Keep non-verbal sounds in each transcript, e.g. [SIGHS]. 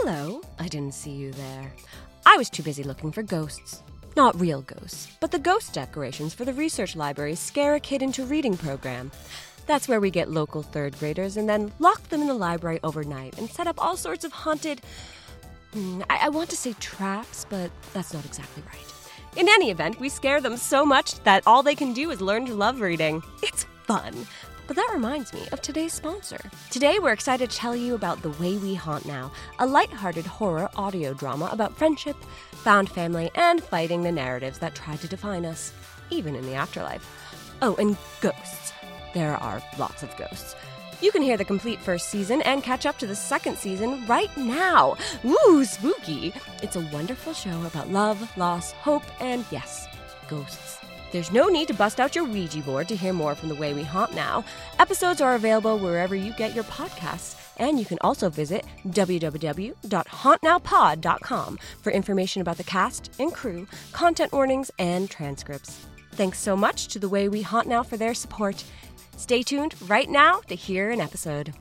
Hello. I didn't see you there. I was too busy looking for ghosts. Not real ghosts, but the ghost decorations for the research library's Scare a Kid into Reading program. That's where we get local third graders and then lock them in the library overnight and set up all sorts of haunted. Hmm, I, I want to say traps, but that's not exactly right. In any event, we scare them so much that all they can do is learn to love reading. It's fun. But that reminds me of today's sponsor. Today, we're excited to tell you about The Way We Haunt Now, a light-hearted horror audio drama about friendship, found family, and fighting the narratives that try to define us, even in the afterlife. Oh, and ghosts. There are lots of ghosts. You can hear the complete first season and catch up to the second season right now. Woo, spooky! It's a wonderful show about love, loss, hope, and yes, ghosts. There's no need to bust out your Ouija board to hear more from The Way We Haunt Now. Episodes are available wherever you get your podcasts, and you can also visit www.hauntnowpod.com for information about the cast and crew, content warnings, and transcripts. Thanks so much to The Way We Haunt Now for their support. Stay tuned right now to hear an episode.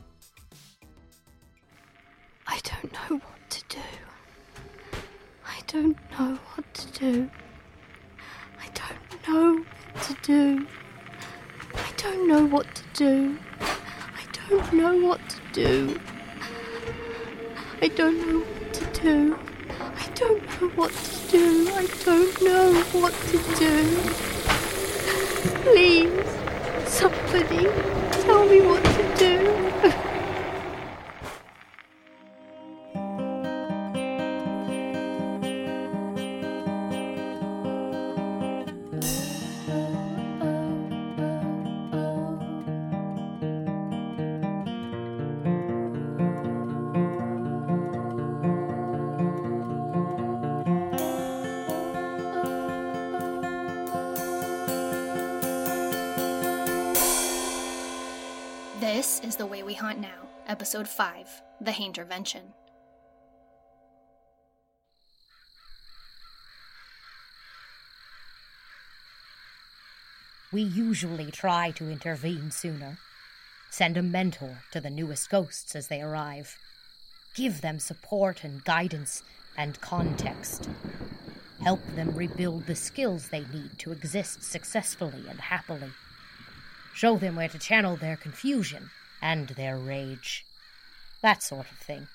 I don't know what to do. I don't know what to do. I don't do. I don't know what to do. I don't know what to do. I don't know what to do. I don't know what to do. I don't know what to do. Please, somebody, tell me what to do. The Way We Haunt Now, Episode 5 The Haintervention. We usually try to intervene sooner. Send a mentor to the newest ghosts as they arrive. Give them support and guidance and context. Help them rebuild the skills they need to exist successfully and happily. Show them where to channel their confusion and their rage. That sort of thing.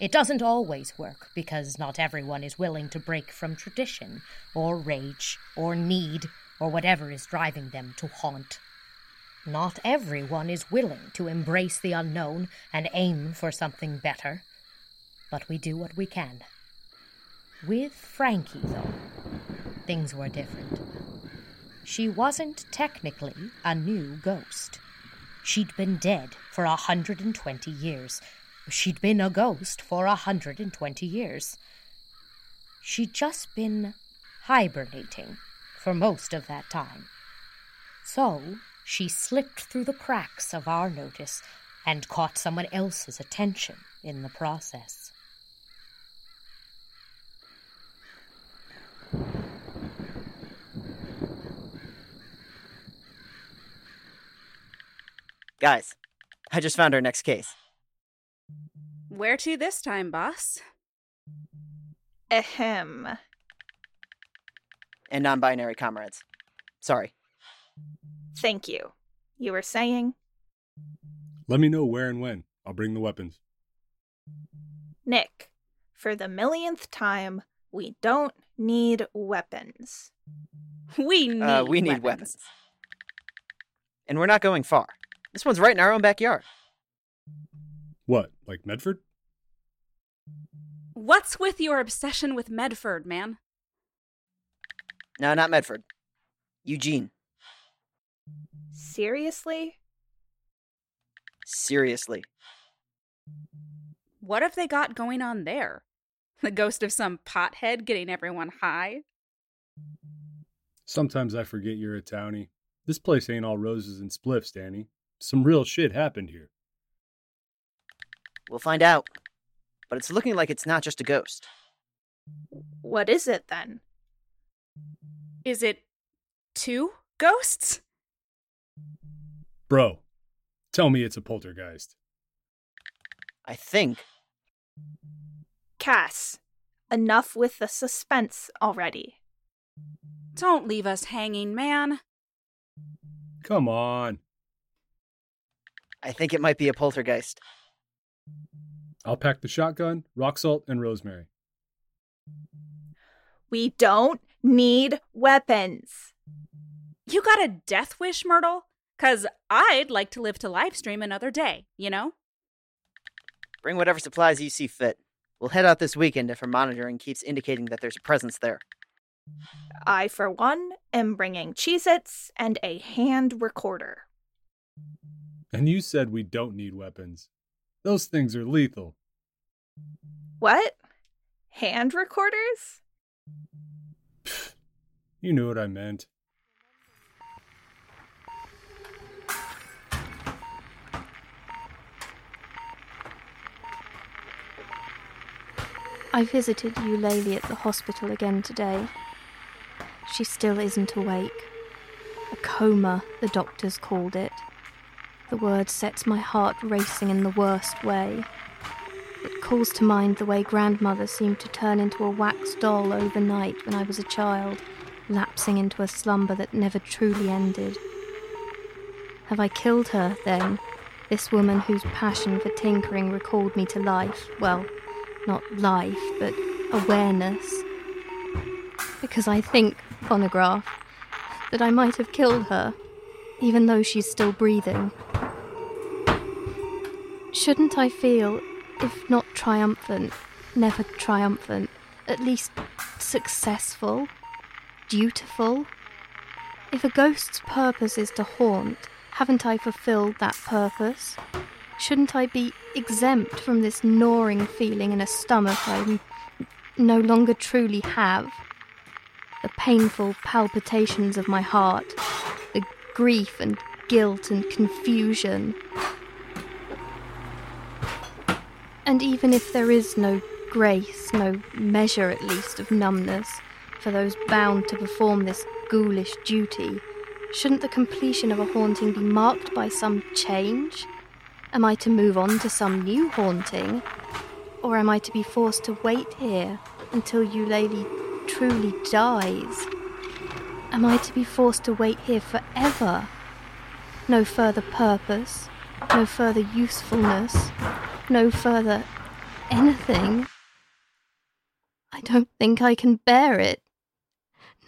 It doesn't always work because not everyone is willing to break from tradition, or rage, or need, or whatever is driving them to haunt. Not everyone is willing to embrace the unknown and aim for something better. But we do what we can. With Frankie, though, things were different. She wasn't technically a new ghost. She'd been dead for a hundred and twenty years. She'd been a ghost for a hundred and twenty years. She'd just been hibernating for most of that time. So she slipped through the cracks of our notice and caught someone else's attention in the process. Guys, I just found our next case. Where to this time, boss? Ahem. And non binary comrades. Sorry. Thank you. You were saying? Let me know where and when. I'll bring the weapons. Nick, for the millionth time, we don't need weapons. We need uh, we need weapons. weapons. And we're not going far. This one's right in our own backyard. What, like Medford? What's with your obsession with Medford, man? No, not Medford. Eugene. Seriously? Seriously. What have they got going on there? The ghost of some pothead getting everyone high? Sometimes I forget you're a townie. This place ain't all roses and spliffs, Danny. Some real shit happened here. We'll find out. But it's looking like it's not just a ghost. What is it then? Is it two ghosts? Bro, tell me it's a poltergeist. I think. Cass, enough with the suspense already. Don't leave us hanging, man. Come on. I think it might be a poltergeist. I'll pack the shotgun, rock salt, and rosemary. We don't need weapons. You got a death wish, Myrtle? Cause I'd like to live to live stream another day, you know? Bring whatever supplies you see fit. We'll head out this weekend if our monitoring keeps indicating that there's a presence there. I, for one, am bringing Cheez Its and a hand recorder. And you said we don't need weapons. Those things are lethal. What? Hand recorders? You knew what I meant. I visited Eulalie at the hospital again today. She still isn't awake. A coma, the doctors called it. The word sets my heart racing in the worst way. It calls to mind the way grandmother seemed to turn into a wax doll overnight when I was a child, lapsing into a slumber that never truly ended. Have I killed her, then? This woman whose passion for tinkering recalled me to life. Well, not life, but awareness. Because I think, phonograph, that I might have killed her, even though she's still breathing. Shouldn't I feel, if not triumphant, never triumphant, at least successful, dutiful? If a ghost's purpose is to haunt, haven't I fulfilled that purpose? Shouldn't I be exempt from this gnawing feeling in a stomach I no longer truly have? The painful palpitations of my heart, the grief and guilt and confusion. And even if there is no grace, no measure at least of numbness for those bound to perform this ghoulish duty, shouldn't the completion of a haunting be marked by some change? Am I to move on to some new haunting? Or am I to be forced to wait here until Eulalie truly dies? Am I to be forced to wait here forever? No further purpose, no further usefulness, no further anything. I don't think I can bear it.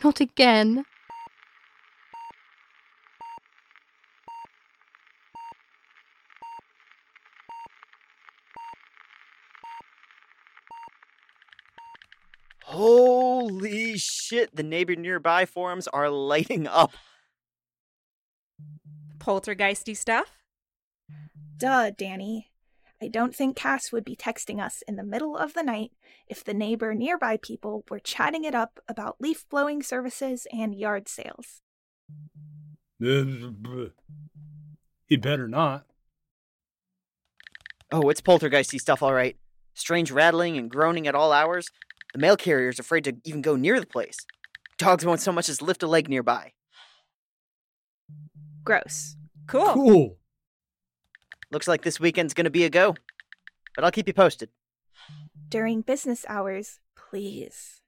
Not again. Holy shit, the neighbor nearby forums are lighting up. Poltergeisty stuff? Duh, Danny. I don't think Cass would be texting us in the middle of the night if the neighbor nearby people were chatting it up about leaf blowing services and yard sales. [LAUGHS] He'd better not. Oh, it's poltergeisty stuff, all right. Strange rattling and groaning at all hours. The mail carrier's afraid to even go near the place. Dogs won't so much as lift a leg nearby. Gross. Cool. Cool. Looks like this weekend's gonna be a go. But I'll keep you posted. During business hours, please.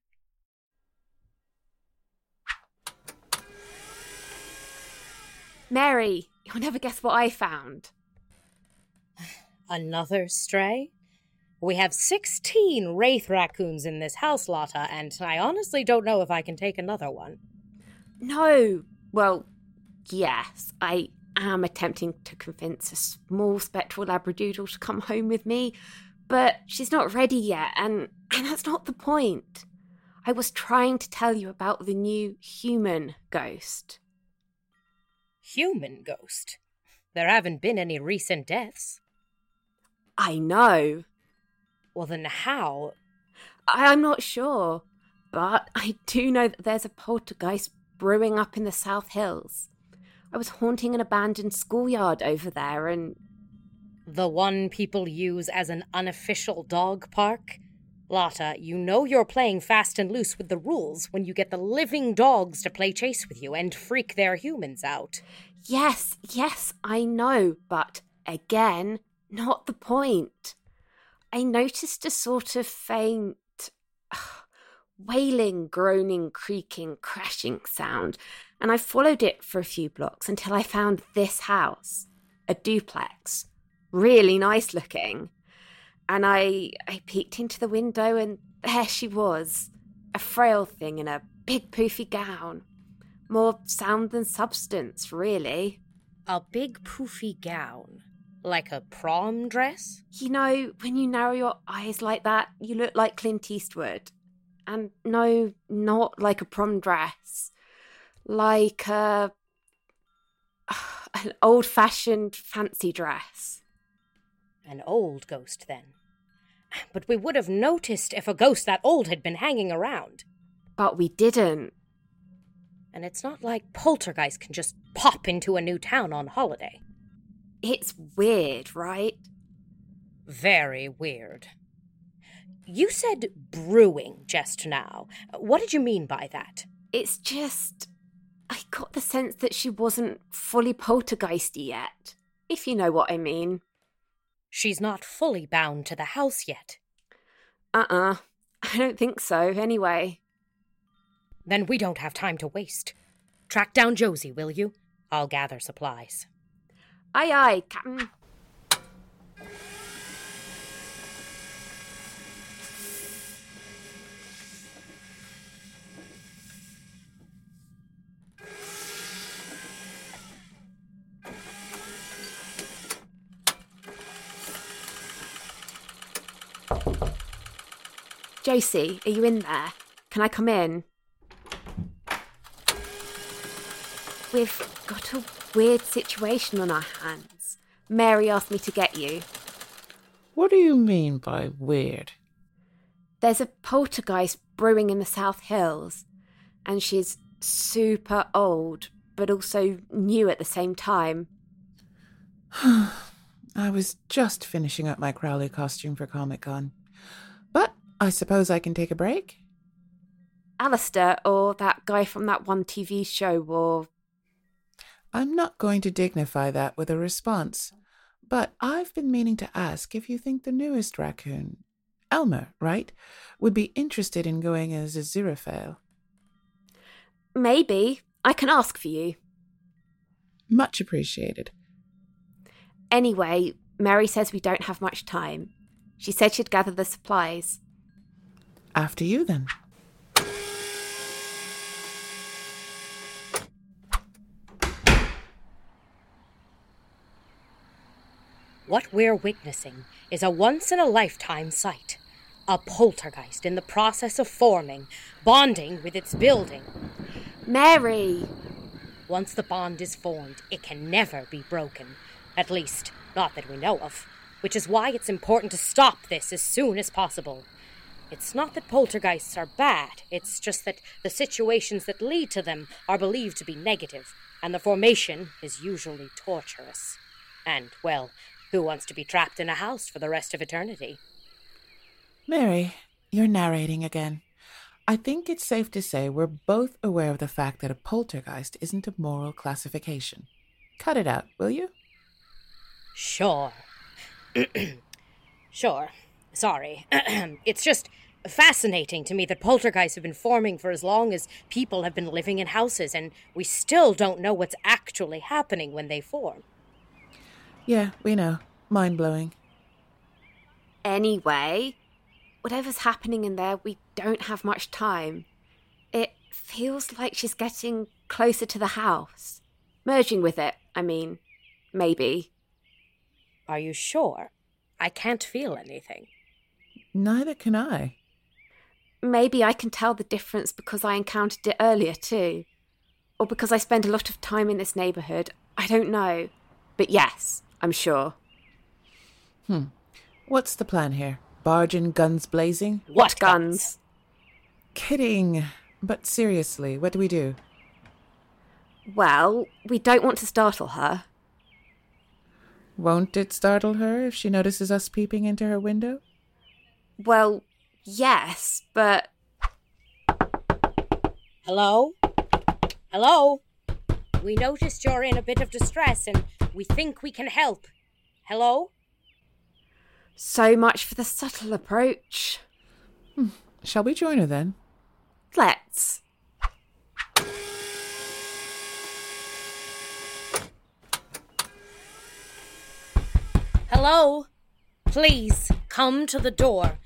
Mary, you'll never guess what I found. Another stray? We have 16 wraith raccoons in this house, Lotta, and I honestly don't know if I can take another one. No. Well, yes, I am attempting to convince a small spectral labradoodle to come home with me, but she's not ready yet, and, and that's not the point. I was trying to tell you about the new human ghost. Human ghost? There haven't been any recent deaths. I know. Well, then how? I- I'm not sure, but I do know that there's a poltergeist brewing up in the South Hills. I was haunting an abandoned schoolyard over there, and. The one people use as an unofficial dog park? Lotta, you know you're playing fast and loose with the rules when you get the living dogs to play chase with you and freak their humans out. Yes, yes, I know, but again, not the point. I noticed a sort of faint, [SIGHS] wailing, groaning, creaking, crashing sound, and I followed it for a few blocks until I found this house, a duplex, really nice looking. And I I peeked into the window and there she was, a frail thing in a big poofy gown. More sound than substance, really. A big poofy gown? Like a prom dress? You know, when you narrow your eyes like that, you look like Clint Eastwood. And no, not like a prom dress. Like a. Uh, [SIGHS] an old fashioned fancy dress. An old ghost, then. But we would have noticed if a ghost that old had been hanging around. But we didn't. And it's not like poltergeist can just pop into a new town on holiday. It's weird, right? Very weird. You said brewing just now. What did you mean by that? It's just. I got the sense that she wasn't fully poltergeisty yet, if you know what I mean. She's not fully bound to the house yet. Uh uh I don't think so, anyway. Then we don't have time to waste. Track down Josie, will you? I'll gather supplies. Aye, aye, Captain. Josie, are you in there? Can I come in? We've got a weird situation on our hands. Mary asked me to get you. What do you mean by weird? There's a poltergeist brewing in the South Hills, and she's super old, but also new at the same time. [SIGHS] I was just finishing up my Crowley costume for Comic Con. But I suppose I can take a break? Aleister, or that guy from that one TV show, or. I'm not going to dignify that with a response, but I've been meaning to ask if you think the newest raccoon, Elmer, right, would be interested in going as a Aziraphale. Maybe. I can ask for you. Much appreciated. Anyway, Mary says we don't have much time. She said she'd gather the supplies. After you, then. What we're witnessing is a once in a lifetime sight. A poltergeist in the process of forming, bonding with its building. Mary! Once the bond is formed, it can never be broken. At least, not that we know of. Which is why it's important to stop this as soon as possible. It's not that poltergeists are bad, it's just that the situations that lead to them are believed to be negative, and the formation is usually torturous. And, well, who wants to be trapped in a house for the rest of eternity? Mary, you're narrating again. I think it's safe to say we're both aware of the fact that a poltergeist isn't a moral classification. Cut it out, will you? Sure. [CLEARS THROAT] sure. Sorry. [CLEARS THROAT] it's just fascinating to me that poltergeists have been forming for as long as people have been living in houses, and we still don't know what's actually happening when they form. Yeah, we know. Mind blowing. Anyway, whatever's happening in there, we don't have much time. It feels like she's getting closer to the house. Merging with it, I mean. Maybe. Are you sure? I can't feel anything. Neither can I. Maybe I can tell the difference because I encountered it earlier too. Or because I spend a lot of time in this neighbourhood. I don't know. But yes, I'm sure. Hmm. What's the plan here? Barge and guns blazing? What guns? Kidding. But seriously, what do we do? Well, we don't want to startle her. Won't it startle her if she notices us peeping into her window? Well, yes, but. Hello? Hello? We noticed you're in a bit of distress and we think we can help. Hello? So much for the subtle approach. Hmm. Shall we join her then? Let's. Hello? Please come to the door.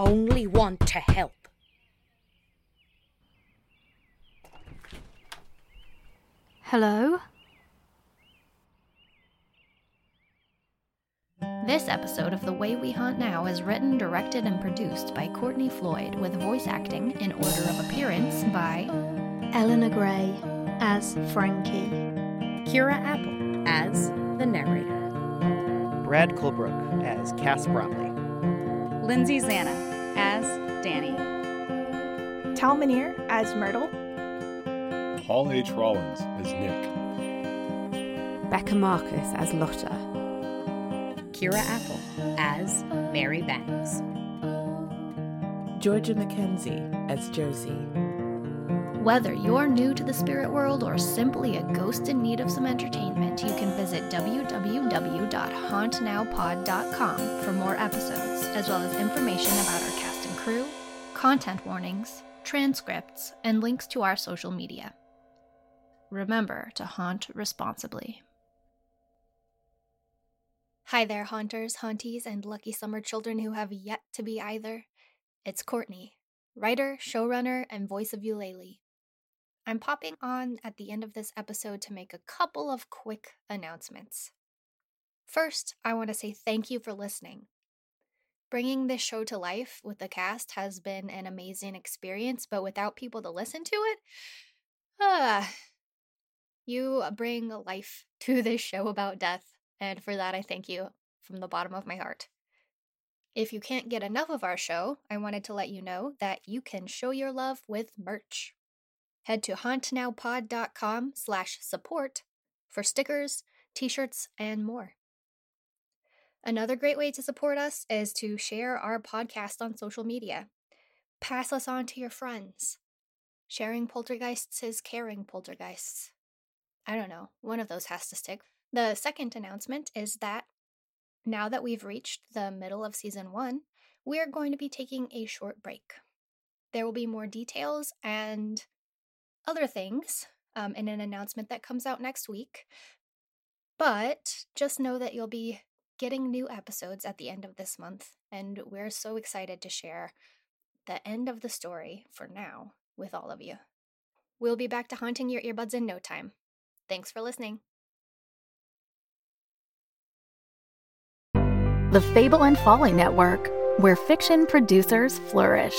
We only want to help. Hello? This episode of The Way We Haunt Now is written, directed, and produced by Courtney Floyd, with voice acting in order of appearance by Eleanor Gray as Frankie, Kira Apple as the narrator, Brad Colebrook as Cass Bromley, Lindsay Zana as Danny, Tal Minear as Myrtle, Paul H. Rollins as Nick, Becca Marcus as Lotta, Kira Apple as Mary Banks, Georgia McKenzie as Josie. Whether you're new to the spirit world or simply a ghost in need of some entertainment, you can visit www.hauntnowpod.com for more episodes, as well as information about our cast and crew, content warnings, transcripts, and links to our social media. Remember to haunt responsibly. Hi there, haunters, haunties, and lucky summer children who have yet to be either. It's Courtney, writer, showrunner, and voice of Eulalie. I'm popping on at the end of this episode to make a couple of quick announcements. First, I want to say thank you for listening. Bringing this show to life with the cast has been an amazing experience, but without people to listen to it, ah, you bring life [LAUGHS] to this show about death, and for that I thank you from the bottom of my heart. If you can't get enough of our show, I wanted to let you know that you can show your love with merch. Head to hauntnowpod.com slash support for stickers, t-shirts, and more. Another great way to support us is to share our podcast on social media. Pass us on to your friends. Sharing poltergeists is caring poltergeists. I don't know, one of those has to stick. The second announcement is that now that we've reached the middle of season one, we're going to be taking a short break. There will be more details and other things um, in an announcement that comes out next week. But just know that you'll be getting new episodes at the end of this month, and we're so excited to share the end of the story for now with all of you. We'll be back to haunting your earbuds in no time. Thanks for listening. The Fable and Folly Network, where fiction producers flourish.